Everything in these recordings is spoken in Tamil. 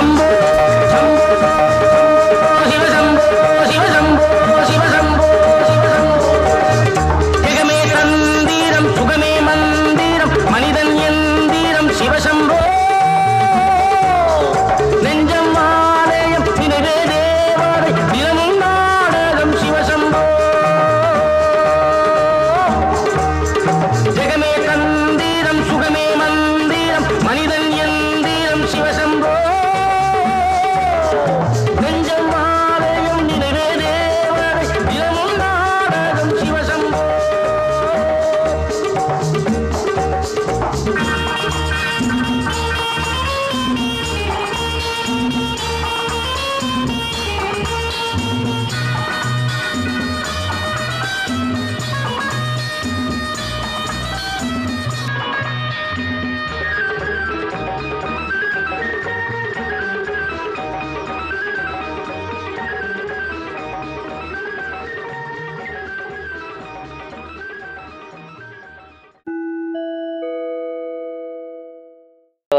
சம்போ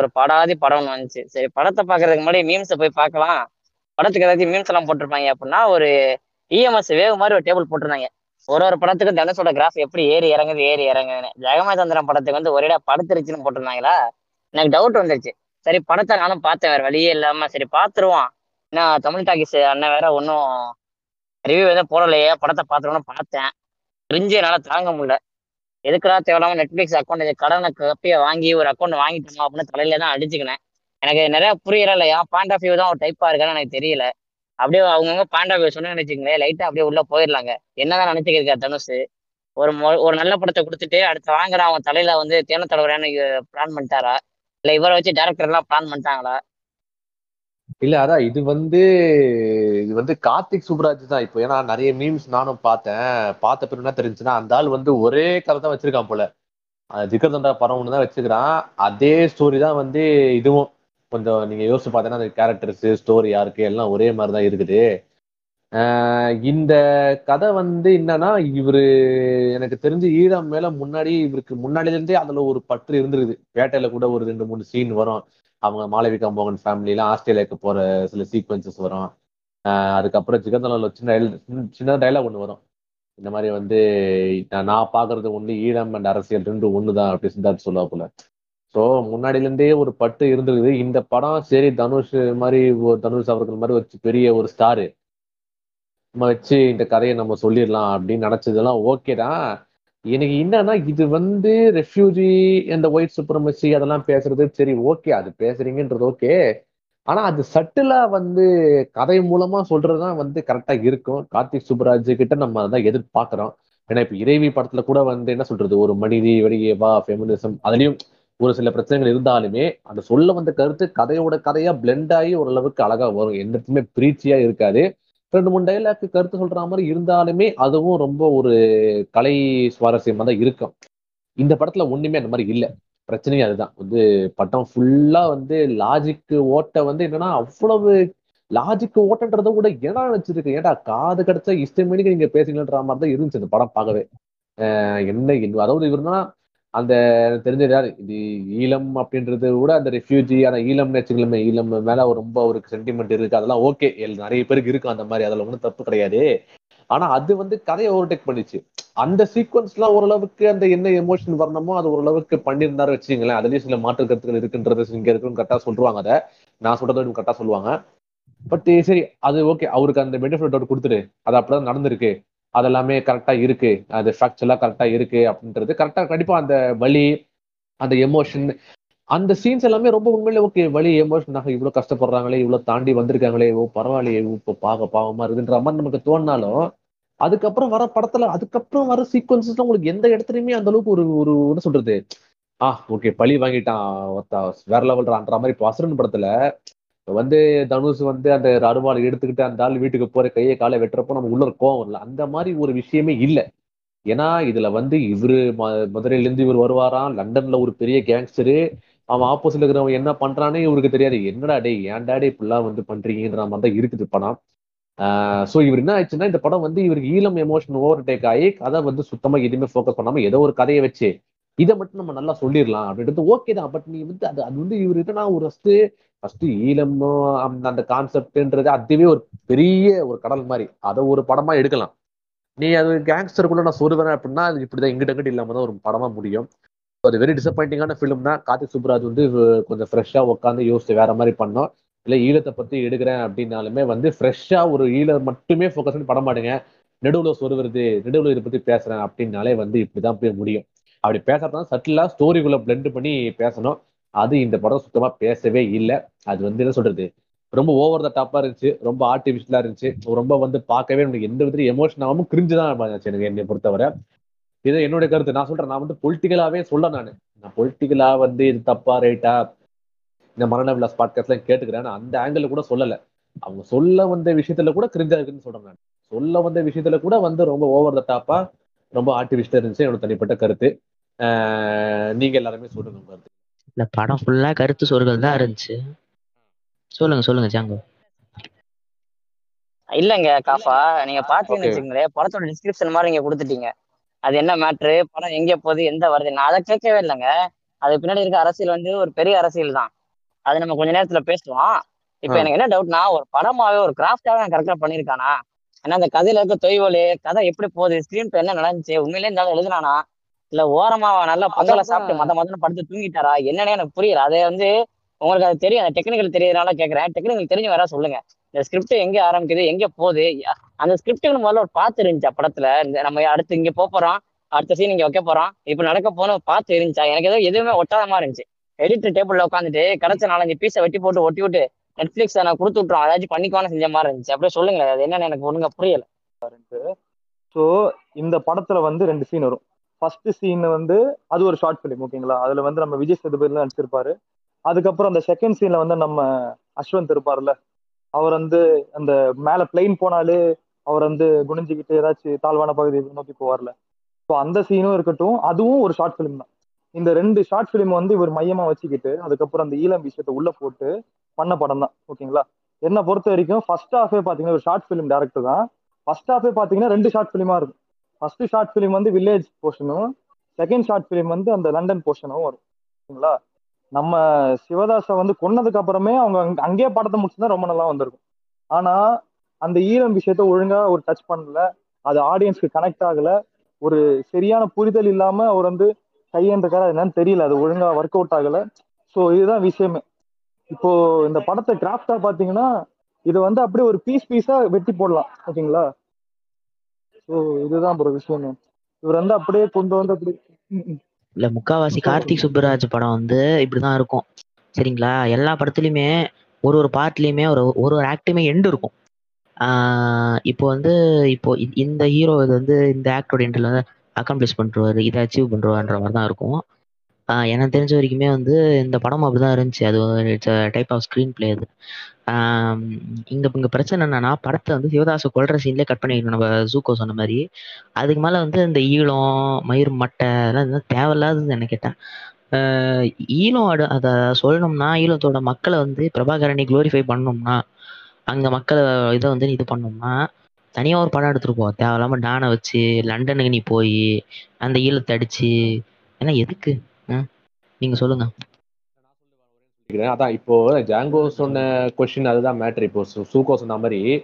ஒரு படாதி படம் ஒன்று வந்துச்சு. சரி படத்தை பாக்குறதுக்கு முன்னாடி மீம்ஸை போய் பார்க்கலாம். படத்துக்கு ஏதாச்சும் மீம்ஸ் எல்லாம் போட்டிருப்பாங்க அப்படின்னா ஒரு இஎம்எஸ் வேவ் மாதிரி ஒரு டேபிள் போட்டிருந்தாங்க. ஒரு ஒரு படத்துக்கும் தனுஷோட கிராஃப் எப்படி ஏறி இறங்குது ஏறி இறங்குதுன்னு. ஜெகமச்சந்திரன் படத்துக்கு வந்து ஒரேடா படுத்துருச்சுன்னு போட்டிருந்தாங்களா? எனக்கு டவுட் வந்துருச்சு. சரி படத்தை நானும் பார்த்தேன் வேற வழியே இல்லாம. சரி பார்த்துருவோம். ஏன்னா தமிழ் டாக்கிஸ் அண்ணன் வேற ஒன்றும் ரிவ்யூ எதுவும் போடலையே. படத்தை பார்த்துருவோம்னு பார்த்தேன். கிரிஞ்சு என்னால் தாங்க முடியல. எதுக்குடா தேவையில்லாம நெட்ஃபிளிக்ஸ் அக்கௌண்ட் கடனை கப்பியை வாங்கி ஒரு அக்கௌண்ட் வாங்கிட்டோமா அப்படின்னு தலையில தான் அடிச்சுக்கினேன். எனக்கு நிறைய புரியல இல்லையா பாயிண்ட் ஆஃப் வியூ தான் ஒரு டைப்பா இருக்கான்னு எனக்கு தெரியல. அப்படியே அவங்கவுங்க பாயிண்ட் ஆஃப் வியூ சொன்னு நினைச்சுங்களேன் லைட்டா அப்படியே உள்ள போயிடலாங்க. என்னதான் நினைச்சுக்கிருக்கா தனுஷ் ஒரு ஒரு நல்ல படத்தை கொடுத்துட்டு அடுத்து வாங்குற அவங்க தலையில வந்து தேன தலைவரான்னு பிளான் பண்ணிட்டாரா? இல்ல இவரை வச்சு டேரக்டர் எல்லாம் பிளான் பண்ணிட்டாங்களா? இல்ல அதான் இது வந்து இது வந்து கார்த்திக் சுப்ராஜ் தான் இப்போ. ஏன்னா நிறைய மீம்ஸ் நானும் பார்த்தேன். பார்த்த பிறகு என்ன தெரிஞ்சுன்னா அந்த ஆள் வந்து ஒரே கதை தான் வச்சிருக்கான் போல. ஜிகர்தண்டா ஜிகர் படம் ஒன்று தான் வச்சுக்கிறான் அதே ஸ்டோரி தான் வந்து இதுவும். கொஞ்சம் நீங்க யோசிச்சு பார்த்தீங்கன்னா அந்த கேரக்டர்ஸ் ஸ்டோரி யாருக்கு எல்லாம் ஒரே மாதிரி தான் இருக்குது. ஆஹ் இந்த கதை வந்து என்னன்னா இவரு எனக்கு தெரிஞ்சு ஈழம் மேல முன்னாடி இவருக்கு முன்னாடில இருந்தே அதுல ஒரு பற்று இருந்திருக்குது. வேட்டையில கூட ஒரு ரெண்டு மூணு சீன் வரும். அவங்க மாளவிகா மோகன் ஃபேமிலியெலாம் ஆஸ்திரேலியாவுக்கு போகிற சில சீக்வன்சஸ் வரும். அதுக்கப்புறம் ஜிகந்தனில் சின்ன சின்ன டைலாக் ஒன்று வரும். இந்த மாதிரி வந்து நான் நான் பாக்குறது ஒன்று ஈழம் அண்ட் அரசியல் ரெண்டு தான் அப்படி சிந்தார்த்து சொல்லுவா போல. ஸோ முன்னாடிலேருந்தே ஒரு பட்டு இருந்திருக்குது. இந்த படம் சரி தனுஷ் மாதிரி ஒரு தனுஷ் அவர்கள் மாதிரி வச்சு பெரிய ஒரு ஸ்டாரு நம்ம வச்சு இந்த கதையை நம்ம சொல்லிடலாம் அப்படின்னு நினச்சதெல்லாம் ஓகே தான். எனக்கு என்னன்னா இது வந்து ரெஃப்யூஜி அந்த ஒயிட் சுப்ரமசி அதெல்லாம் பேசுறது சரி ஓகே அது பேசுறீங்கன்றது ஓகே ஆனா அது சட்டிலா வந்து கதை மூலமா சொல்றதுதான் வந்து கரெக்டா இருக்கும். கார்த்திக் சுப்ராஜ் கிட்ட நம்ம அதான் எதிர்பார்க்கிறோம். ஏன்னா இப்ப இறைவி படத்துல கூட வந்து என்ன சொல்றது? ஒரு மனிதி வெளியே வா ஃபெமினிசம் அதுலயும் ஒரு சில பிரச்சனைகள் இருந்தாலுமே அந்த சொல்ல வந்த கருத்து கதையோட கதையா பிளெண்ட் ஆகி ஓரளவுக்கு அழகா வரும். எந்தத்துமே பிரீச்சியா இருக்காது. ரெண்டு மூணு டைலாக் கருத்து சொல்ற மாதிரி இருந்தாலுமே அதுவும் ரொம்ப ஒரு கலை சுவாரஸ்யமா தான் இருக்கும். இந்த படத்துல ஒண்ணுமே அந்த மாதிரி இல்ல. பிரச்சனையே அதுதான். வந்து படம் ஃபுல்லா வந்து லாஜிக்கு ஓட்ட வந்து என்னன்னா அவ்வளவு லாஜிக் ஓட்டன்றத கூட ஏடா வச்சிருக்கு ஏடா காது கிடைச்சா இஷ்டமணிக்கு நீங்க பேசுங்கன்ற மாதிரி தான் இருந்துச்சு இந்த படம் பார்க்கவே. என்ன அதாவது இவருன்னா அந்த எனக்கு யாரு இது ஈழம் அப்படின்றது கூட அந்த ரெஃப்யூஜி அந்த ஈழம் வச்சுக்கலாமே ஈழம் மேல ரொம்ப ஒரு சென்டிமெண்ட் இருக்கு. அதெல்லாம் ஓகே நிறைய பேருக்கு இருக்கும் அந்த மாதிரி. அதுல ஒன்றும் தப்பு கிடையாது. ஆனா அது வந்து கதையை ஓவர்டேக் பண்ணிச்சு. அந்த சீக்வன்ஸ்லாம் ஓரளவுக்கு அந்த என்ன எமோஷன் வரணுமோ அது ஓரளவுக்கு பண்ணியிருந்தாரு வச்சுங்களேன் அதுலயும் சில மாற்று கருத்துக்கள் இருக்குன்றது இங்க இருக்குன்னு கரெக்டா சொல்லுவாங்க அதை. நான் சொல்றதை கரெக்டா சொல்லுவாங்க. பட் சரி அது ஓகே அவருக்கு அந்த பெனிஃபிட் அவுட் கொடுத்துரு அது அப்படிதான் நடந்திருக்கு. அதெல்லாமே கரெக்டா இருக்கு. அது ஃபேக்சுவலா கரெக்டா இருக்கு அப்படின்றது கரெக்டா கண்டிப்பா அந்த வலி அந்த எமோஷன் அந்த சீன்ஸ் எல்லாமே ரொம்ப உண்மையிலே ஓகே வலி எமோஷனாக இவ்வளவு கஷ்டப்படுறாங்களே இவ்வளவு தாண்டி வந்திருக்காங்களே ஓ பரவாயில்லையே இப்போ பாக பாவமா இருக்குன்ற மாதிரி நமக்கு தோணினாலும் அதுக்கப்புறம் வர படத்துல அதுக்கப்புறம் வர சீக்வன்சஸ் உங்களுக்கு எந்த இடத்துலயுமே அந்த அளவுக்கு ஒரு ஒரு என்ன சொல்றது? ஆ ஓகே பழி வாங்கிட்டான் வேற லெவல்றான்ற மாதிரி இப்போ அசுரன் படத்துல வந்து தனுஷ் வந்து அந்த அருவாள் எடுத்துக்கிட்டு அந்த ஆள் வீட்டுக்கு போற கையை காலை வெட்டுறப்போ நம்ம உள்ள கோவம் வரல. அந்த மாதிரி ஒரு விஷயமே இல்ல. ஏன்னா இதுல வந்து இவரு ம- மதுரையில இருந்து இவர் வருவாராம் லண்டன்ல ஒரு பெரிய கேங்ஸ்டரு அவன் ஆப்போசிட்ல இருக்கிறவன் என்ன பண்றானே இவருக்கு தெரியாது. என்னடா டே ஏன்டா டேய் இப்படிலாம் வந்து பண்றீங்கன்ற மாதிரி தான் இருக்குது படம். ஸோ இவர் என்ன ஆயிடுச்சுன்னா இந்த படம் வந்து இவருக்கு ஈழம் எமோஷன் ஓவர் டேக் ஆகி கதை வந்து சுத்தமா எதுவுமே ஃபோக்கஸ் பண்ணாம ஏதோ ஒரு கதையை வச்சு இதை மட்டும் நம்ம நல்லா சொல்லிடலாம் அப்படின்றது ஓகே தான். பட் நீ வந்து அது அது வந்து இவர் என்னன்னா ஒரு ஃபஸ்ட்டு ஃபர்ஸ்ட் ஈழமும் அந்த கான்செப்ட்ன்றது அதுவே ஒரு பெரிய ஒரு கடல் மாதிரி. அதை ஒரு படமா எடுக்கலாம். நீ அது கேங்ஸ்டருக்குள்ள நான் சொல்லுவேன் அப்படின்னா அது இப்படிதான் இங்கிட்ட இங்கிட்ட இல்லாம தான் ஒரு படமா முடியும். அது வெரி டிசப்பாயிண்டிங்கான ஃபிலிம் தான். கார்த்திக் சுப்ராஜ் வந்து கொஞ்சம் ஃப்ரெஷ்ஷா உட்காந்து யோசிச்சு வேற மாதிரி பண்ணோம். இல்லை ஈழத்தை பத்தி எடுக்கிறேன் அப்படின்னாலுமே வந்து ஃப்ரெஷ்ஷா ஒரு ஈழ மட்டுமே ஃபோக்கஸ் பண்ணி படம் மாடுங்க நெடுவில் சொருவது நெடுவில் இதை பத்தி பேசுறேன் அப்படின்னாலே வந்து இப்படிதான் போய் முடியும். அப்படி பேசுறதுதான் சட்டிலா ஸ்டோரிக்குள்ள பிளெண்ட் பண்ணி பேசணும். அது இந்த படம் சுத்தமா பேசவே இல்லை. அது வந்து என்ன சொல்றது? ரொம்ப ஓவர் த டாப்பா இருந்துச்சு ரொம்ப ஆர்டிபிஷியலா இருந்துச்சு. ரொம்ப வந்து பார்க்கவே எனக்கு எந்த விதத்துல எமோஷன் ஆகாம கிரிஞ்சு தான் இருந்துச்சு எனக்கு என்னை பொறுத்தவரை. இது என்னுடைய கருத்து. நான் சொல்றேன் நான் வந்து பொலிட்டிக்கலாவே சொல்ல நான். நான் பொலிட்டிக்கலா வந்து இது தப்பா ரைட்டா இந்த மரண விலாஸ் பாட்காஸ்ட்லாம் கேட்டுக்கிறேன். அந்த ஆங்கிள் கூட சொல்லல. அவங்க சொல்ல வந்த விஷயத்துல கூட கிரிஞ்சா இருக்குன்னு சொல்றேன் நான். சொல்ல வந்த விஷயத்துல கூட வந்து ரொம்ப ஓவர் த டாப்பா ரொம்ப ஆர்டிபிஷியலா இருந்துச்சு. என்னோட தனிப்பட்ட கருத்து. ஆஹ் நீங்க எல்லாருமே சொல்லுங்க கருத்து. இல்ல படம் ஃபுல்லா கருத்து சொற்கள் தான் இருந்துச்சு. சொல்லுங்க சொல்லுங்க ஜாங்கோ. இல்லங்க காஃபா. நீங்க பாத்தீங்கன்னு Okay. வச்சுக்கோங்களேன் படத்தோட டிஸ்கிரிப்ஷன் மாதிரி நீங்க கொடுத்துட்டீங்க. அது என்ன மேட்ரு படம் எங்க போகுது? எந்த வருது? நான் அதை கேட்கவே இல்லைங்க. அது பின்னாடி இருக்க அரசியல் வந்து ஒரு பெரிய அரசியல் தான். அது நம்ம கொஞ்ச நேரத்துல பேசுவோம். இப்போ. எனக்கு என்ன டவுட்னா ஒரு படமாவே ஒரு கிராஃப்டாவே கரெக்டா பண்ணிருக்கானா ஏன்னா அந்த கதையில இருக்க தொய்வலு கதை எப்படி போகுது? ஸ்கிரீன் என்ன நடந்துச்சு? உண்மையிலே இருந்தாலும் எழுதுனானா? இல்ல ஓரமா நல்லா பொங்கலை. சாப்பிட்டு மத மதன்னு படுத்து தூங்கிட்டாரா? என்னன்னே எனக்கு புரியல. அதை வந்து உங்களுக்கு அது தெரியும். அந்த டெக்னிக்கல் தெரியறதுனால கேட்கறேன் டெக்னிக்கல் தெரிஞ்சு வேற சொல்லுங்க. இந்த ஸ்கிரிப்ட் எங்க ஆரம்பிக்குது எங்க போகுது? அந்த ஸ்கிரிப்டுக்கு முதல்ல ஒரு பாத்து இருந்துச்சா படத்துல? இந்த நம்ம அடுத்து இங்க போறோம். அடுத்த சீன் இங்க வைக்க போறோம். இப்ப நடக்க போன பாத்து இருந்துச்சா? எனக்கு ஏதோ எதுவுமே ஒட்டாத மாதிரி இருந்துச்சு எடிட்டர் டேபிள்ல உட்காந்துட்டு கிடைச்ச நாலஞ்சு பீஸை வெட்டி போட்டு ஒட்டி விட்டு நெட்ஃபிளிக்ஸ் நான் கொடுத்து விட்டுரும் அதாச்சும் பண்ணிக்குவான்னு செஞ்ச மாதிரி இருந்துச்சு. அப்படியே சொல்லுங்க அது என்னன்னு எனக்கு ஒழுங்கா புரியல. ஸோ இந்த படத்துல வந்து ரெண்டு சீன் வரும். ஃபர்ஸ்ட் சீன் வந்து அது ஒரு ஷார்ட் ஃபிலிம் ஓகேங்களா அதுல வந்து நம்ம விஜய் சேதுபதி நடிச்சிருப்பாரு. அதுக்கப்புறம் அந்த செகண்ட் சீன்ல வந்து நம்ம அஸ்வந்த் இருப்பார்ல அவர் வந்து அந்த மேல பிளெயின் போனாலே அவர் வந்து குனிஞ்சுக்கிட்டு ஏதாச்சும் தாழ்வான பகுதி நோக்கி போவார்ல. ஸோ அந்த சீனும் இருக்கட்டும் அதுவும் ஒரு ஷார்ட் ஃபிலிம் தான். இந்த ரெண்டு ஷார்ட் ஃபிலிம் வந்து இவர் மையமா வச்சுக்கிட்டு அதுக்கப்புறம் அந்த ஈழம் விஷயத்தை உள்ள போட்டு பண்ண படம் தான் ஓகேங்களா என்ன பொறுத்த வரைக்கும் ஃபர்ஸ்ட் ஹாஃபே பாத்தீங்கன்னா ஒரு ஷார்ட் ஃபிலிம் டேரக்டர் தான். ஃபர்ஸ்ட் ஹாஃபே பாத்தீங்கன்னா ரெண்டு ஷார்ட் ஃபிலிமா இருக்கும். ஃபர்ஸ்ட் ஷார்ட் ஃபிலிம் வந்து வில்லேஜ் போர்ஷனும் செகண்ட் ஷார்ட் ஃபிலிம் வந்து அந்த லண்டன் போர்ஷனும் வரும். ஓகேங்களா நம்ம சிவதாசை வந்து கொன்னதுக்கு அப்புறமே அவங்க அங்கே அங்கேயே படத்தை முடிச்சுதான் ரொம்ப நல்லா வந்திருக்கும். ஆனா அந்த ஈரம் விஷயத்த ஒழுங்கா ஒரு டச் பண்ணல. அது ஆடியன்ஸ்க்கு கனெக்ட் ஆகல. ஒரு சரியான புரிதல் இல்லாம அவர் வந்து கையெழுந்துக்கார என்னன்னு தெரியல. அது ஒழுங்கா ஒர்க் அவுட் ஆகல. ஸோ இதுதான் விஷயமே. இப்போ இந்த படத்தை கிராஃப்டா பாத்தீங்கன்னா இது வந்து அப்படியே ஒரு பீஸ் பீஸா வெட்டி போடலாம். ஓகேங்களா? ஸோ இதுதான் ப்ரோ விஷயம் இவர் வந்து அப்படியே கொண்டு வந்து அப்படி இல்ல முக்காவாசி கார்த்திக் சுப்புராஜ் படம் வந்து இப்படிதான் இருக்கும். சரிங்களா? எல்லா படத்துலயுமே ஒரு ஒரு பார்ட்லயுமே ஒரு ஒரு ஒரு ஆக்டுமே எண்டு இருக்கும். இப்போ வந்து இப்போ இ- இந்த ஹீரோ இது வந்து இந்த ஆக்டோட எண்டில் வந்து அக்காம்ப்ளிஷ் பண்ணுவாரு இதை அச்சீவ் பண்ணுவான்ற மாதிரி தான் இருக்கும். எனக்கு தெரிஞ்ச வரைக்குமே வந்து இந்த படம் அப்படிதான் இருந்துச்சு. அது it's type of screenplay அது. இங்கே இங்க இங்க பிரச்சனை என்னன்னா படத்தை வந்து சிவதாச கொள்ற சீன்லேயே கட் பண்ணிக்கணும் நம்ம ஜூக்கோ சொன்ன மாதிரி. அதுக்கு மேல வந்து இந்த ஈழம் மயிர் மட்டை அதெல்லாம் இதெல்லாம் தேவையில்லாதது என்ன கேட்டேன் ஈழம் அட அதை சொல்லணும்னா ஈழத்தோட மக்களை வந்து பிரபாகரனை குளோரிஃபை பண்ணணும்னா அங்க மக்களை இதை வந்து இது பண்ணோம்னா தனியாக ஒரு படம் எடுத்துருப்போம். தேவையில்லாம டானை வச்சு லண்டனுக்கு நீ போய் அந்த ஈழத்தை அடிச்சு ஏன்னா எதுக்கு? நீங்க சொல்லுங்க. அதான் இப்போ ஜாங்கோ சொன்ன கொஸ்டின் அதுதான் மேட்ரு இப்போ சு- சொன்ன மாதிரி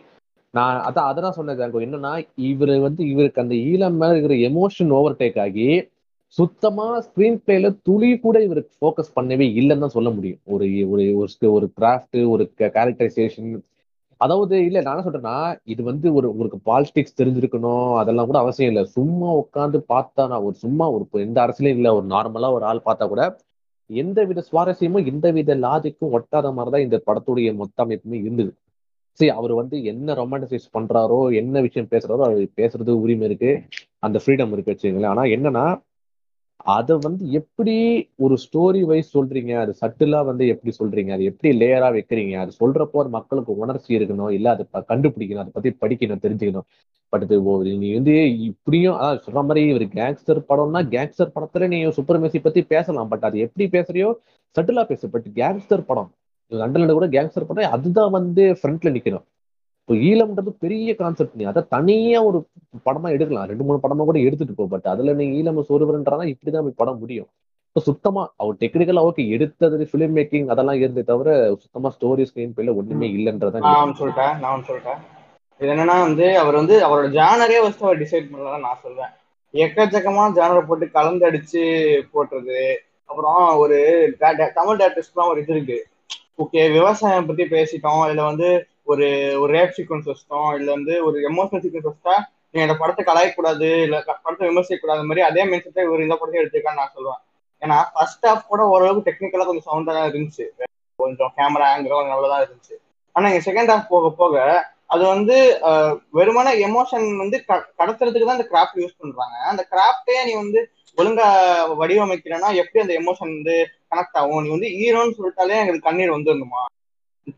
நான் அதான் அதெல்லாம் சொன்னேன் ஜாங்கோ. என்னன்னா இவர் வந்து இவருக்கு அந்த ஈழம் மேல இருக்கிற எமோஷன் ஓவர் டேக் ஆகி சுத்தமா ஸ்கிரீன் பிளேல துளி கூட இவருக்கு ஃபோக்கஸ் பண்ணவே இல்லைன்னு தான் சொல்ல முடியும். ஒரு ஒரு ஒரு ஒரு கிராஃப்ட் ஒரு கேரக்டரைசேஷன் அதாவது இல்ல நான் என்ன சொல்றேன்னா இது வந்து ஒரு உங்களுக்கு பாலிடிக்ஸ் தெரிஞ்சிருக்கணும் அதெல்லாம் கூட அவசியம் இல்லை. சும்மா உட்காந்து பார்த்தா நான் ஒரு சும்மா ஒரு எந்த அரசியலும் இல்லை. ஒரு நார்மலா ஒரு ஆள் பார்த்தா கூட எந்த வித சுவாரஸ்யமும் எந்த வித லாஜிக்கும் ஒட்டாத மாதிரிதான் இந்த படத்துடைய மொத்த அமைப்புமே இருந்தது. சரி அவர் வந்து என்ன ரொமான்டிசைஸ் பண்றாரோ என்ன விஷயம் பேசுறாரோ அவர் பேசுறது உரிமை இருக்கு. அந்த ஃப்ரீடம் இருக்கு வச்சுங்களேன் ஆனா என்னன்னா அதை வந்து எப்படி ஒரு ஸ்டோரி வைஸ் சொல்றீங்க? அது சட்டிலா வந்து எப்படி சொல்றீங்க? அது எப்படி லேயரா வைக்கிறீங்க? அது சொல்றப்போ அது மக்களுக்கு உணர்ச்சி இருக்கணும். இல்ல அதை கண்டுபிடிக்கணும். அதை பத்தி படிக்கணும் தெரிஞ்சுக்கணும். பட் இது ஓ- நீ வந்து இப்படியும் அதான் சொல்ற மாதிரி ஒரு கேங்ஸ்டர் படம்னா கேங்ஸ்டர் படத்துல நீ சுப்பர்மேசி பத்தி பேசலாம். பட் அது எப்படி பேசுறியோ சட்டிலா பேசு. பட் கேங்ஸ்டர் படம் லண்டன்ல கூட கேங்ஸ்டர் படம் அதுதான் வந்து ஃப்ரண்ட்ல நிக்கணும். இப்போ ஈழம்ன்றது பெரிய கான்செப்ட் நீ. அதை தனியா ஒரு படமா எடுக்கலாம். ரெண்டு மூணு படமா கூட எடுத்துட்டு போ. பட் அதுல நீ ஈழம் சோறுவரன்றா இப்படிதான் போய் படம் முடியும். இப்போ சுத்தமா அவர் டெக்னிக்கலா ஓகே எடுத்தது ஃபிலிம் மேக்கிங் அதெல்லாம் இருந்தே தவிர சுத்தமா ஸ்டோரி ஸ்கிரீன் பிளேல ஒண்ணுமே இல்லைன்றதா நான் சொல்லிட்டேன் நான் ஒன்று சொல்லிட்டேன் இது என்னன்னா வந்து அவர் வந்து அவரோட ஜானரே ஃபர்ஸ்ட் அவர் டிசைட் பண்ணலாம் நான் சொல்வேன். எக்கச்சக்கமான ஜானரை போட்டு கலந்தடிச்சு போட்டுறது அப்புறம் ஒரு தமிழ் டேரக்டர்ஸ்க்குலாம் ஒரு இது இருக்கு. ஓகே விவசாயம் பத்தி பேசிட்டோம். இதுல வந்து ஒரு ஒரு ரேப் சீக்வன்ஸ் வச்சிட்டோம் இல்லை வந்து ஒரு எமோஷனல் சீக்வன்ஸ் வச்சா நீ இந்த படத்தை கலாயக்கூடாது இல்லை படத்தை விமர்சிக்க கூடாது மாதிரி அதே மென்செட்டை இவர் இந்த படத்தை எடுத்துக்கான்னு நான் சொல்லுவேன். ஏன்னா ஃபர்ஸ்ட் ஹாஃப் கூட ஓரளவுக்கு டெக்னிக்கலாக கொஞ்சம் சவுண்டாக தான் இருந்துச்சு. கொஞ்சம் கேமரா ஆங்கிள் கொஞ்சம் இருந்துச்சு. ஆனால் இங்கே செகண்ட் ஹாஃப் போக போக அது வந்து வெறுமான எமோஷன் வந்து கடத்துறதுக்கு தான் அந்த கிராஃப்ட் யூஸ் பண்றாங்க. அந்த கிராஃப்டே நீ வந்து ஒழுங்கா வடிவமைக்கிறேன்னா எப்படி அந்த எமோஷன் வந்து கனெக்ட் ஆகும்? நீ வந்து ஹீரோன்னு சொல்லிட்டாலே எங்களுக்கு கண்ணீர் வந்துடணுமா?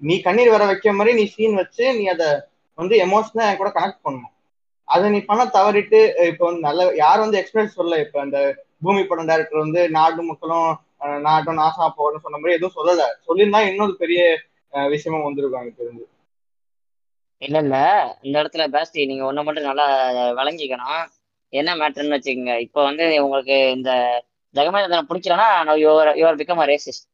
நீ கண்ணீர் வர வைக்கிற மாதிரி நீ சீன் வச்சு நீ அதை வந்து எமோஷனா என் கூட கனெக்ட் பண்ணணும். அதை நீ பண்ண தவறிட்டு இப்போ வந்து நல்ல யார் வந்து எக்ஸ்பிரஸ் சொல்லல இப்போ அந்த பூமி படம் டேரக்டர் வந்து நாடு மக்களும் அஹ், நாட்டும் நாசா போகணும்னு சொன்ன மாதிரி எதுவும் சொல்லல. சொல்லியிருந்தா இன்னொரு பெரிய விஷயமா வந்திருக்கும் எனக்கு தெரிஞ்சு. இல்ல இல்ல. இந்த இடத்துல பேஸ்டி நீங்க ஒண்ணு மட்டும் நல்லா விளங்கிக்கணும். என்ன மேட்டர்னு வச்சுக்கோங்க. இப்போ வந்து உங்களுக்கு இந்த ஜெகமேந்திரன் பிடிக்கலன்னா யுவர் யுவர் பிகம் ரேசிஸ்ட்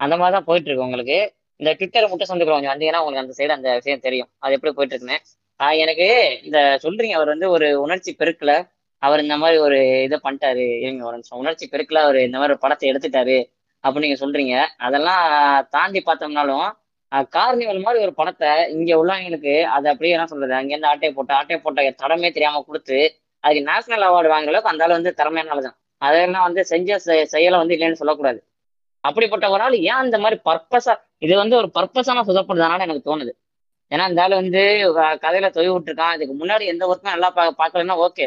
அந்த மாதிரி தான் போயிட்டு இருக்கு உங்களுக்கு. இந்த ட்விட்டர் மட்டும் சொந்துக்கிறோம் கொஞ்சம். வந்தீங்கன்னா உங்களுக்கு அந்த சைடு அந்த விஷயம் தெரியும். அது எப்படி போயிட்டு இருக்குன்னு எனக்கு இந்த சொல்றீங்க அவர் வந்து ஒரு உணர்ச்சி பெருக்கல. அவர் இந்த மாதிரி ஒரு இதை பண்ணிட்டாரு. இருங்க ஒரு நிமிஷம். உணர்ச்சி பெருக்கல அவர் இந்த மாதிரி ஒரு படத்தை எடுத்துட்டாரு அப்படின்னு நீங்க சொல்றீங்க. அதெல்லாம் தாண்டி பார்த்தோம்னாலும் கார்னிவல் மாதிரி ஒரு படத்தை இங்க உள்ளவங்களுக்கு அதை அப்படியே என்ன சொல்றது? அங்கேருந்து ஆட்டையை போட்டு ஆட்டையை போட்ட தடமே தெரியாம கொடுத்து அதுக்கு நேஷனல் அவார்டு வாங்குற அளவுக்கு அந்த அளவு வந்து திறமையான தான் அதெல்லாம் வந்து செஞ்ச செ- செயலை வந்து இல்லைன்னு சொல்லக்கூடாது. அப்படிப்பட்ட ஒரு ஆள் ஏன் அந்த மாதிரி பர்பஸா இது வந்து ஒரு பர்பஸான சொதப்படுதானான்னு எனக்கு தோணுது. ஏன்னா இந்த ஆள் வந்து கதையில தொய்வு விட்டுருக்கான். இதுக்கு முன்னாடி எந்த ஒர்க்குமே நல்லா பா பார்க்கலன்னா ஓகே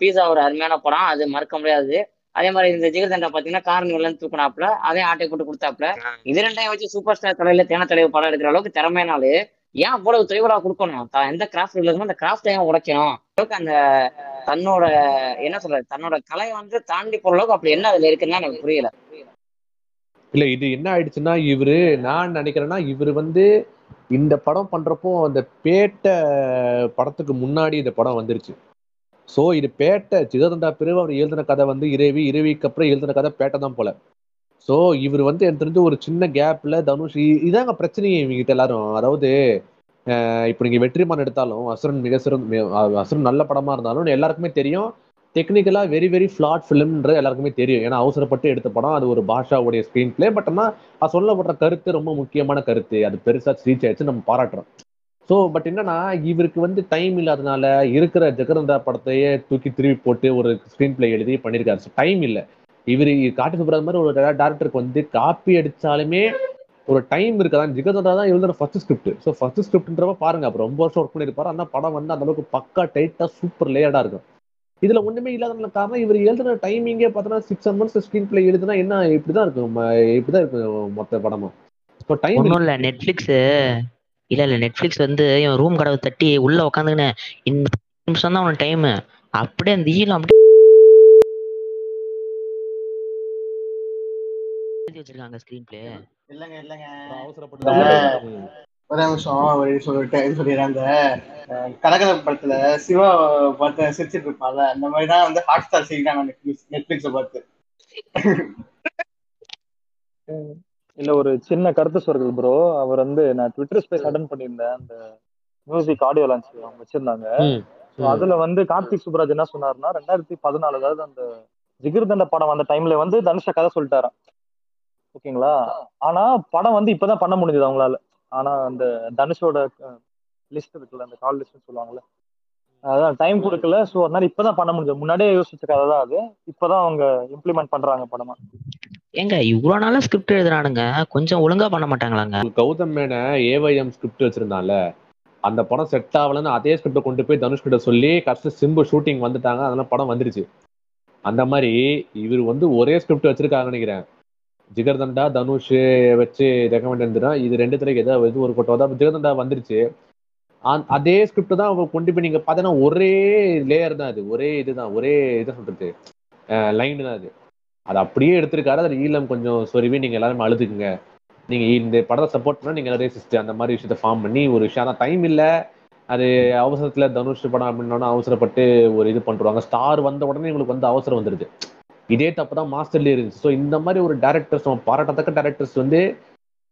பீஸா ஒரு அருமையான படம். அது மறக்க முடியாது. அதே மாதிரி இந்த ஜிகர்தண்டா பாத்தீங்கன்னா கார்னிவல்ல இருந்து தூக்குனாப்புல அதே ஆட்டை போட்டு கொடுத்தாப்புல. இது ரெண்டையும் வச்சு சூப்பர் ஸ்டார் தலையில தேன தலைவு படம் எடுக்கிற அளவுக்கு திறமையினாலு ஏன் அவ்வளவு தொய்வரா கொடுக்கணும்? தான் எந்த கிராஃப்ட் இருக்குமோ அந்த கிராஃப்ட் ஏன் உடைக்கணும். அளவுக்கு அந்த தன்னோட என்ன சொல்றது தன்னோட கலையை வந்து தாண்டி போற அளவுக்கு அப்படி என்ன அதுல இருக்குன்னு எனக்கு புரியல. இல்ல இது என்ன ஆயிடுச்சுன்னா இவரு நான் நினைக்கிறேன்னா இவரு வந்து இந்த படம் பண்றப்போ அந்த பேட்டை படத்துக்கு முன்னாடி இந்த படம் வந்துருச்சு. சோ இது பேட்டை சிதறந்தா பிரிவு அவர் எழுதின கதை வந்து இரவி இரவிக்கு அப்புறம் எழுதின கதை பேட்டை தான் போல. சோ இவர் வந்து எனக்கு தெரிஞ்சு ஒரு சின்ன கேப்ல தனுஷ் இதாங்க பிரச்சனையே இவங்கிட்ட எல்லாரும். அதாவது இப்போ நீங்கள் நீங்க வெற்றிமான் எடுத்தாலும் அசுரன் மிக சிறந்த அசுரன் நல்ல படமா இருந்தாலும் எல்லாருக்குமே தெரியும். டெக்னிக்கலாக வெரி வெரி ஃப்ளாட் ஃபிலிம்ன்ற எல்லாருக்குமே தெரியும். ஏன்னா அவசரப்பட்டு எடுத்த படம் அது ஒரு பாஷாவுடைய ஸ்க்ரீன் பிளே பட் ஆனால் அது சொல்லப்படுற கருத்து ரொம்ப முக்கியமான கருத்து. அது பெருசா ரீச் ஆயிடுச்சு நம்ம பாராட்டுறோம். ஸோ பட் என்னன்னா இவருக்கு வந்து டைம் இல்லாதனால இருக்கிற ஜெகரந்தா படத்தையே தூக்கி திருப்பி போட்டு ஒரு ஸ்க்ரீன் பிளே எழுதி பண்ணியிருக்காரு. ஸோ டைம் இல்லை. இவர் காட்டி சுப்ராஜ் மாதிரி ஒரு டேரக்டருக்கு வந்து காப்பி அடிச்சாலுமே ஒரு டைம் இருக்காதான் ஜிகர்தண்டா தான் எழுதுற ஃபர்ஸ்ட் ஸ்கிரிப்ட் ஸோ ஃபர்ஸ்ட் ஸ்கிரிப்ட்ன்றப்ப பாருங்க. அப்புறம் ரொம்ப வருஷம் ஒர்க் பண்ணியிருப்பாரு. ஆனால் படம் வந்து அந்த அளவுக்கு பக்கா டைட்டா சூப்பர் லேயர்டாக இருக்கும். இதுல ஒண்ணுமே இல்லாத காரணம் இவர் எழுதுன டைமிங்கே பார்த்தோன்னா சிக்ஸ் மந்த்ஸ் ஸ்கிரீன் பிளே எழுதுனா என்ன இப்படிதான் இருக்கும் இப்படிதான் இருக்கும் மொத்த படமும். ஸோ டைம் ஒன்றும் இல்லை நெட்ஃப்ளிக்ஸ் இல்ல இல்ல நெட்ஃப்ளிக்ஸ் வந்து இவன் ரூம் கதவை தட்டி உள்ள உட்காந்துக்கின்னு இந்த நிமிஷம் தான் அவன் டைம் அப்படியே அந்த ஈழம் அப்படியே எழுதி வச்சிருக்காங்க ஸ்கிரீன் பிளே இல்லைங்க இல்லைங்க. அவசரப்பட்டு. ஒரே நிமிஷம் சொல்லிட்டேன் இது சொல்லிடுறேன் அந்த கனகல படத்துல சிவா பார்த்து சிரிச்சிட்டு இருப்பான்ல அந்த மாதிரி தான் வந்து ஹாட் ஸ்டார் செய்யறாங்க நெட்ஃபிளிக்ஸ் நெட்ஃபிளிக்ஸை பார்த்து. இல்ல ஒரு சின்ன கருத்து சொல்றது ப்ரோ அவர் வந்து நான் ட்விட்டர் ஸ்பேஸ் அட்டன் பண்ணியிருந்தேன். அந்த மியூசிக் ஆடியோ லான்ச் அவங்க வச்சிருந்தாங்க. அதுல வந்து கார்த்திக் சுப்ராஜ் என்ன சொன்னாருன்னா ரெண்டாயிரத்தி பதினாலு அதாவது அந்த ஜிகிர்தண்ட படம் வந்த டைம்ல வந்து தனுஷ கதை சொல்லிட்டாராம். ஓகேங்களா? ஆனா படம் வந்து இப்பதான் பண்ண முடிஞ்சது அவங்களால. ஆனா அந்த தனுஷோட லிஸ்ட் இருக்குல்ல அந்த கால் லிஸ்ட் சொல்லுவாங்கல்ல. அதான் டைம் கொடுக்கல. ஸோ அதனால இப்பதான் பண்ண முடிஞ்சது. முன்னாடியே யோசிச்ச கதை தான் அது. இப்பதான் அவங்க இம்ப்ளிமெண்ட் பண்றாங்க படமா. ஏங்க இவ்வளவு நாளா ஸ்கிரிப்ட் எழுதுறானுங்க. கொஞ்சம் ஒழுங்கா பண்ண மாட்டாங்களாங்க? கௌதம் மேன ஏவைஎம் ஸ்கிரிப்ட் வச்சிருந்தான்ல. அந்த படம் செட் ஆகலன்னு அதே ஸ்கிரிப்டை கொண்டு போய் தனுஷ் கிட்ட சொல்லி கஷ்டம் சிம்பு ஷூட்டிங் வந்துட்டாங்க. அதெல்லாம் படம் வந்துருச்சு. அந்த மாதிரி இவர் வந்து ஒரே ஸ்கிரிப்ட் வச்சிருக்காங்கன்னு நினைக்கிறேன். ஜிகர்தண்டா தனுஷ் வச்சு ரெக்கமெண்ட் இருந்துடும் இது ரெண்டுத்துல ஏதாவது இது ஒரு கொட்டோ தான். ஜிகர்தண்டா வந்துருச்சு. அதே ஸ்கிரிப்ட் தான் அவங்க கொண்டு போய் நீங்க பார்த்தீங்கன்னா ஒரே லேயர் தான் அது. ஒரே இதுதான் ஒரே இதை சொல்றது. லைன் தான் அது. அது அப்படியே எடுத்திருக்காரு. அதில் ஈழம் கொஞ்சம் சொருவி நீங்க எல்லாரும் அழுதுக்குங்க. நீங்க இந்த படத்தை சப்போர்ட் பண்ணா நீங்க ரேசிஸ்ட் அந்த மாதிரி விஷயத்த ஃபார்ம் பண்ணி ஒரு விஷயம். தான் டைம் இல்ல. அது அவசரத்துல தனுஷ் படம் அப்படின்னா அவசரப்பட்டு ஒரு இது பண்றாங்க ஸ்டார் வந்த உடனே உங்களுக்கு வந்து அவசரம் வந்துருது. இதே தப்பு தான் மாஸ்டர்லயே இருந்துச்சு. ஸோ இந்த மாதிரி ஒரு டேரக்டர்ஸ் பாராட்டத்தக்க டேரக்டர்ஸ் வந்து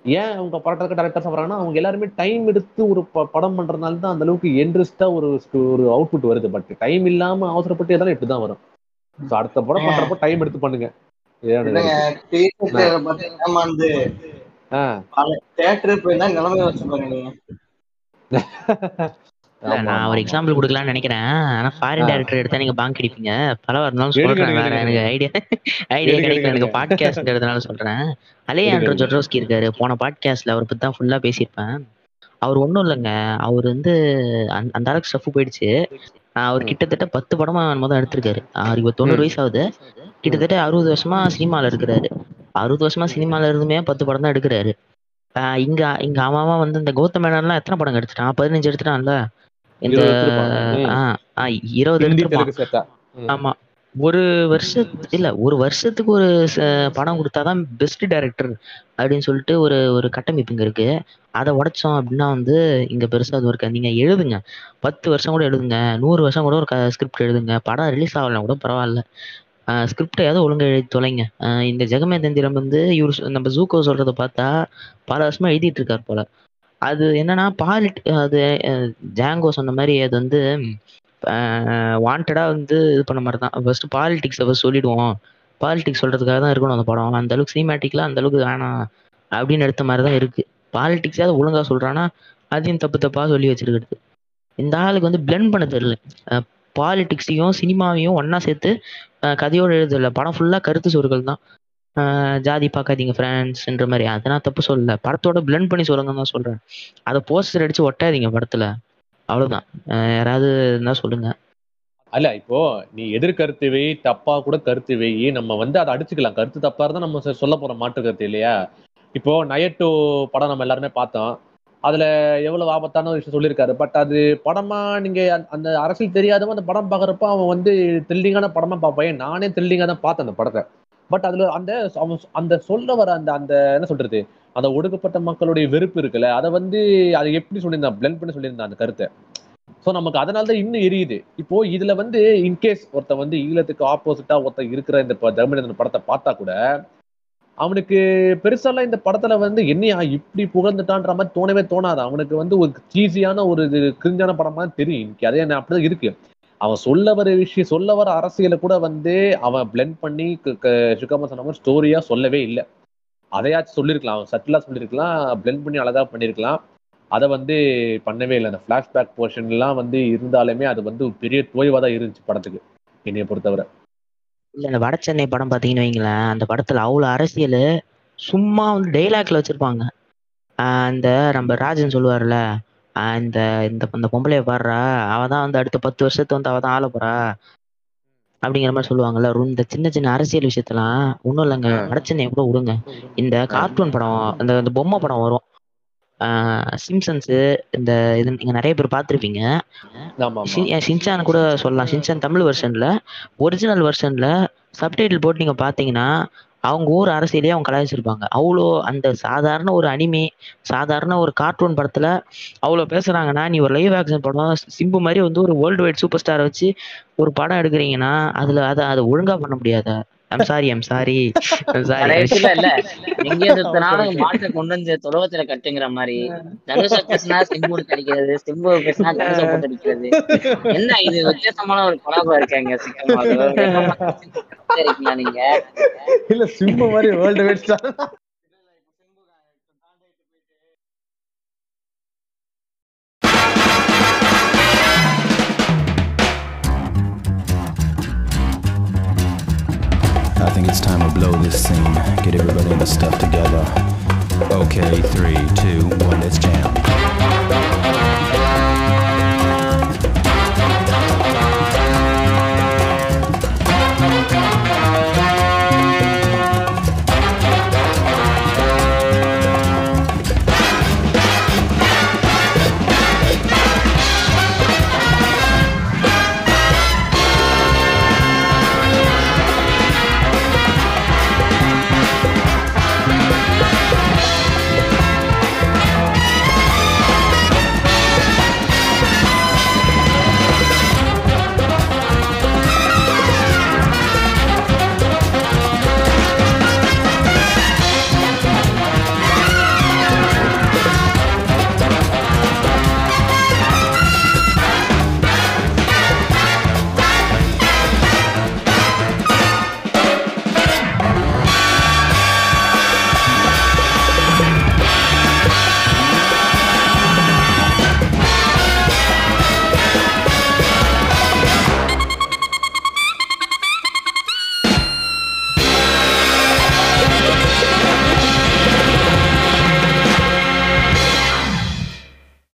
ஏன் அவங்க பாராட்டத்தக்க டேரக்டர்ஸ் வராங்கன்னா அவங்க எல்லாருமே டைம் எடுத்து ஒரு ப- படம் பண்றதுனால தான் அந்த அளவுக்கு இன்ட்ரெஸ்டா ஒரு ஒரு அவுட்புட் வருது. பட் டைம் இல்லாம அவசரப்பட்டு எதாவது இப்படி தான் வரும்? ஸோ அடுத்த படம் பண்றப்போ டைம் எடுத்து பண்ணுங்க. தியேட்டர் போயிருந்தா நிலைமை வச்சு நான் ஒரு. எக்ஸாம்பிள் கொடுக்கலாம்னு நினைக்கிறேன் ஆனா ஃபாரின். டேரக்டர் எடுத்தா நீங்க பாங்க் அடிப்பீங்க பல இருந்தாலும் சொல்றேன் வேற. எனக்கு ஐடியா ஐடியா கிடைக்கல எனக்கு எடுங்க. பாட்காஸ்ட்ன்றதுனால சொல்றேன் அலேயாண்ட்ரோ எடுங்க. ஜொட்ரோஸ்கி இருக்காரு போன பாட்காஸ்ட்ல அவரை பத்தி தான் ஃபுல்லா பேசியிருப்பேன் அவர் ஒண்ணும் இல்லைங்க அவர் வந்து அந்த அந்த அளவுக்கு ஸ்டஃப் போயிடுச்சு அவர். கிட்டத்தட்ட பத்து படமா மொதல் எடுத்திருக்காரு அவருக்கு இப்போ தொண்ணூறு. வயசு ஆகுது கிட்டத்தட்ட அறுபது வருஷமா சினிமால இருக்கிறாரு அறுபது வருஷமா சினிமால இருந்துமே பத்து படம் தான் எடுக்கிறாரு இங்க இங்க அவன் வந்து இந்த கௌதம் மேனன்லாம் எத்தனை படம் எடுத்துட்டான் பதினஞ்சு எடுத்துட்டான்ல இந்த இருபது. ஆமா. ஒரு வருஷத்து இல்ல ஒரு வருஷத்துக்கு ஒரு படம் கொடுத்தாதான் பெஸ்ட் டைரக்டர் அப்படின்னு சொல்லிட்டு ஒரு ஒரு கட்டமைப்பு இங்க இருக்கு. அதை உடைச்சோம் அப்படின்னா வந்து இங்க பெருசா அது இருக்காது. நீங்க எழுதுங்க. பத்து வருஷம் கூட எழுதுங்க. நூறு வருஷம் கூட ஒரு ஸ்கிரிப்ட் எழுதுங்க. படம் ரிலீஸ் ஆகலாம் கூட பரவாயில்ல. ஸ்கிரிப்டையாவது ஒழுங்கா எழுதி தொலைங்க. இந்த ஜெகமே தந்திரம் வந்து இவர் நம்ம ஜூக்கோ சொல்றத பார்த்தா பல வருஷமா எழுதிட்டு இருக்காரு போல. அது என்னன்னா பாலிட் அது ஜாங்கோ சொன்ன மாதிரி அது வந்து வாண்டடாக வந்து இது பண்ண மாதிரி தான். ஃபர்ஸ்ட் பாலிடிக்ஸை ஃபஸ்ட் சொல்லிடுவோம். பாலிடிக்ஸ் சொல்கிறதுக்காக தான் இருக்கணும் அந்த படம். அந்த அளவுக்கு சினிமேட்டிக்லாம் அந்த அளவுக்கு வேணாம் அப்படின்னு எடுத்த மாதிரி தான் இருக்கு. அதை ஒழுங்காக சொல்கிறான்னா அதையும் தப்பு தப்பாக சொல்லி வச்சிருக்கிறது. இந்த ஆளுக்கு வந்து பிளெண்ட் பண்ண தெரியல. பாலிடிக்ஸையும் சினிமாவையும் ஒன்றா சேர்த்து கதையோடு எழுதல. படம் ஃபுல்லாக கருத்து சொற்கள் தான். ஜாதி பார்க்காதீங்க ஃப்ரெண்ட்ஸ்ன்ற மாதிரி. அதை நான் தப்பு சொல்லல. படத்தோட பிளெண்ட் பண்ணி சொல்லுங்கன்னு தான் சொல்கிறேன் அதை போஸ்டர் அடித்து ஒட்டாதீங்க படத்தில். அவ்வளோதான் யாராவது இருந்தால் சொல்லுங்க. அல்ல இப்போ நீ எதிர்கருத்து வை தப்பா கூட கருத்து வை. நம்ம வந்து அதை அடிச்சுக்கலாம். கருத்து தப்பா இருந்தா நம்ம சொல்ல போற மாற்று கருத்து இல்லையா? இப்போ நயட்டு படம் நம்ம எல்லாருமே பார்த்தோம். அதுல எவ்வளவு ஆபத்தான ஒரு விஷயம் சொல்லியிருக்காரு. பட் அது படமா நீங்க அந்த- அந்த அரசியல் தெரியாதவன் அந்த படம் பாக்குறப்ப அவன் வந்து த்ரில்லிங்கான படமா பார்ப்பேன். நானே த்ரில்லிங்கா தான் பார்த்தேன் அந்த படத்தை. பட் அதுல அந்த அந்த சொல்ல வர அந்த அந்த என்ன சொல்றது? அந்த ஒடுக்கப்பட்ட மக்களுடைய வெறுப்பு இருக்குல்ல அதை வந்து அதை எப்படி சொல்லியிருந்தான் பிளெண்ட் பண்ணி சொல்லியிருந்தான் அந்த கருத்தை? ஸோ நமக்கு அதனால தான் இன்னும் எரியுது. இப்போ இதுல வந்து இன்கேஸ் ஒருத்தன் வந்து ஈழத்துக்கு ஆப்போசிட்டா ஒருத்தன் இருக்கிற இந்த ப- படத்தை பார்த்தா கூட அவனுக்கு பெருசாலாம் இந்த படத்துல வந்து என்னையா இப்படி புகழ்ந்துட்டான்ற மாதிரி தோணவே தோணாது. அவனுக்கு வந்து ஒரு சீசியான ஒரு இது கிரிஞ்சான படமா தெரியும். இன்னைக்கு அதே என்ன அப்படிதான் இருக்கு. அவன் சொல்ல வர விஷயம் சொல்ல வர அரசியலை கூட வந்து அவன் பிளெண்ட் பண்ணி சுகமா சொன்ன மாதிரி ஸ்டோரியா சொல்லவே இல்லை. அதையாச்சும் சொல்லியிருக்கலாம் அவன் சட்டிலாக சொல்லியிருக்கலாம் பிளெண்ட் பண்ணி அழகா பண்ணியிருக்கலாம் அதை வந்து பண்ணவே இல்லை. அந்த ஃப்ளாஷ்பேக் போர்ஷன்லாம் வந்து இருந்தாலுமே அது வந்து பெரிய தோய்வாக தான் இருந்துச்சு படத்துக்கு என்னைய பொறுத்தவரை. இல்லை இந்த வட சென்னை படம் பார்த்தீங்கன்னு வைங்களேன் அந்த படத்தில் அவ்வளோ அரசியல் சும்மா வந்து டைலாக்ல வச்சுருப்பாங்க. அந்த நம்ம ராஜன் சொல்லுவார்ல ஆஹ் இந்த இந்த இந்த பொம்பளைய பாடுறா அவ தான் வந்து அடுத்த பத்து வருஷத்து வந்து அவ தான் ஆள போறா அப்படிங்கிற மாதிரி சொல்லுவாங்கல்ல இந்த சின்ன சின்ன அரசியல் விஷயத்தெல்லாம் ஒண்ணும் இல்லைங்க. சென்னை கூட விடுங்க. இந்த கார்ட்டூன் படம் இந்த இந்த பொம்மை படம் வரும். சிம்சன்ஸ் இந்த இது நீங்க நிறைய பேர் பார்த்திருப்பீங்க. ஷின்சான் கூட சொல்லலாம். ஷின்சான் தமிழ் வெர்ஷன்ல ஒரிஜினல் வெர்ஷன்ல சப்டைட்டில் போட்டு நீங்க பாத்தீங்கன்னா அவங்க ஊர் அரசியலையே அவங்க கலாய்ச்சிருப்பாங்க அவ்வளோ அந்த சாதாரண ஒரு அனிமே சாதாரண ஒரு கார்ட்டூன் படத்துல அவ்வளோ பேசுறாங்கன்னா நீ ஒரு லைவ் ஆக்ஷன் படம் சிம்பு மாதிரி வந்து ஒரு வேர்ல்டு வைட் சூப்பர் ஸ்டாரை வச்சு ஒரு படம் எடுக்கிறீங்கன்னா அதுல அதை அதை ஒழுங்கா பண்ண முடியாத? I'm sorry I'm sorry sorry கடைசியில இல்ல எங்கேயோ சுத்தினாலும் மாட்டை கொண்டு வந்து தொழுவத்துல கட்டுங்கிற மாதிரி. தனுஷ பேசினா சிம்பு கடிக்கிறது சிம்பு பேசினா தனுஷ போட்டு அடிக்கிறது. என்ன இது? வித்தியாசமான ஒரு பழக்கம் இருக்காங்க சிக்கமா இருக்கீங்களா நீங்க? இல்ல சிம்ம மாதிரி world wide It's time to blow this scene. Get everybody and the stuff together. Okay, three, two, one, let's jam.